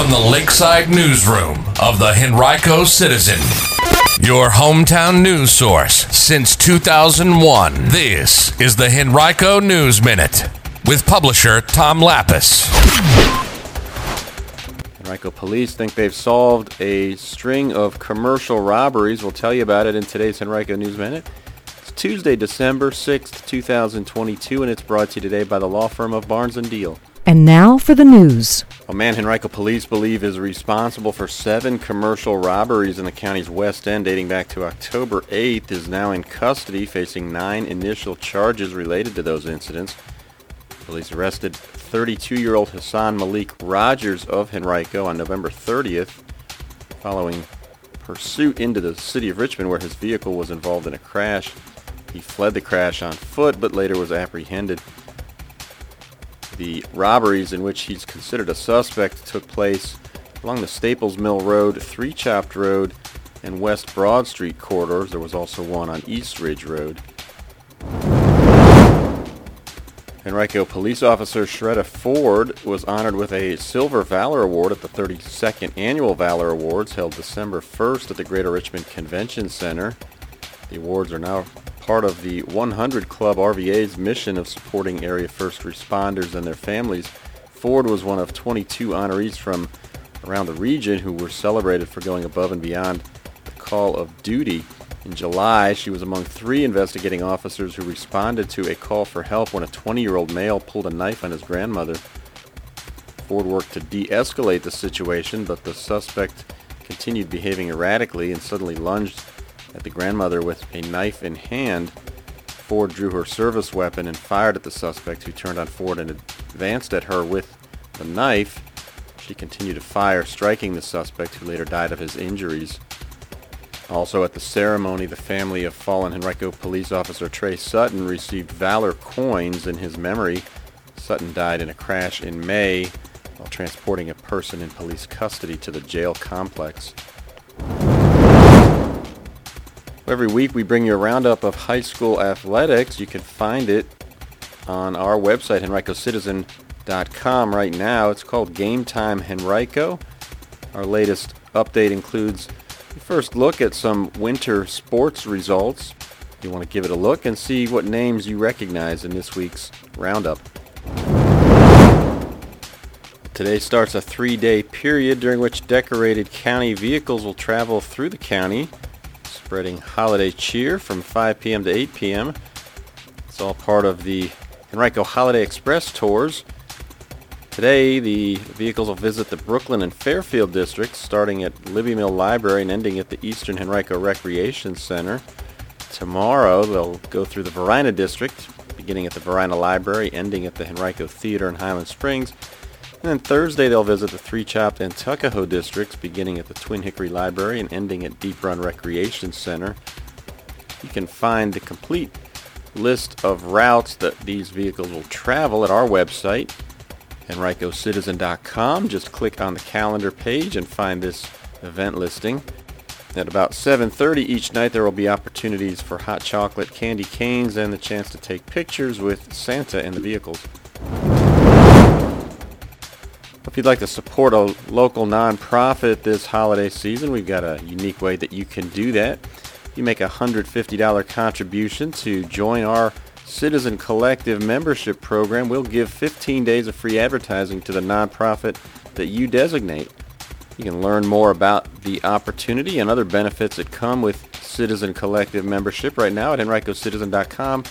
from the Lakeside Newsroom of the Henrico Citizen, your hometown news source since 2001. This is the Henrico News Minute with publisher Tom Lappas. Henrico police think they've solved a string of commercial robberies. We'll tell you about it in today's Henrico News Minute. It's Tuesday, December 6th, 2022, and it's brought to you today by the law firm of Barnes & Diehl. And now for the news. A man Henrico police believe is responsible for seven commercial robberies in the county's west end dating back to October 8th is now in custody facing nine initial charges related to those incidents. Police arrested 32-year-old Hassan Malik Rogers of Henrico on November 30th following pursuit into the city of Richmond where his vehicle was involved in a crash. He fled the crash on foot but later was apprehended. The robberies in which he's considered a suspect took place along the Staples Mill Road, Three Chopt Road, and West Broad Street corridors. There was also one on East Ridge Road. Henrico police officer Shretta Ford was honored with a Silver Valor Award at the 32nd Annual Valor Awards held December 1st at the Greater Richmond Convention Center. The awards are now part of the 100 Club RVA's mission of supporting area first responders and their families. Ford was one of 22 honorees from around the region who were celebrated for going above and beyond the call of duty. In July, she was among three investigating officers who responded to a call for help when a 20-year-old male pulled a knife on his grandmother. Ford worked to de-escalate the situation, but the suspect continued behaving erratically and suddenly lunged at the grandmother with a knife in hand. Ford drew her service weapon and fired at the suspect, who turned on Ford and advanced at her with the knife. She continued to fire, striking the suspect, who later died of his injuries. Also at the ceremony, the family of fallen Henrico police officer Trey Sutton received Valor coins in his memory. Sutton died in a crash in May while transporting a person in police custody to the jail complex. Every week we bring you a roundup of high school athletics. You can find it on our website, henricocitizen.com right now. It's called Game Time Henrico. Our latest update includes a first look at some winter sports results. You want to give it a look and see what names you recognize in this week's roundup. Today starts a three-day period during which decorated county vehicles will travel through the county spreading holiday cheer from 5 p.m. to 8 p.m. It's all part of the Henrico Holiday Express tours. Today, the vehicles will visit the Brooklyn and Fairfield districts, starting at Libbie Mill Library and ending at the Eastern Henrico Recreation Center. Tomorrow, they'll go through the Varina district, beginning at the Varina Library, ending at the Henrico Theater in Highland Springs. And then Thursday they'll visit the Three Chopt and Tuckahoe districts, beginning at the Twin Hickory Library and ending at Deep Run Recreation Center. You can find the complete list of routes that these vehicles will travel at our website, henricocitizen.com. Just click on the calendar page and find this event listing. At about 7.30 each night there will be opportunities for hot chocolate, candy canes, and the chance to take pictures with Santa and the vehicles. If you'd like to support a local nonprofit this holiday season, we've got a unique way that you can do that. You make a $150 contribution to join our Citizen Collective membership program. We'll give 15 days of free advertising to the nonprofit that you designate. You can learn more about the opportunity and other benefits that come with Citizen Collective membership right now at henricocitizen.com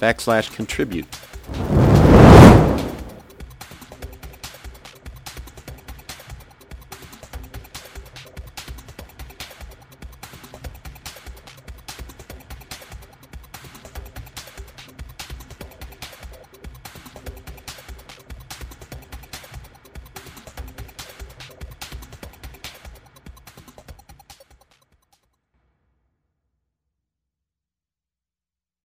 backslash contribute.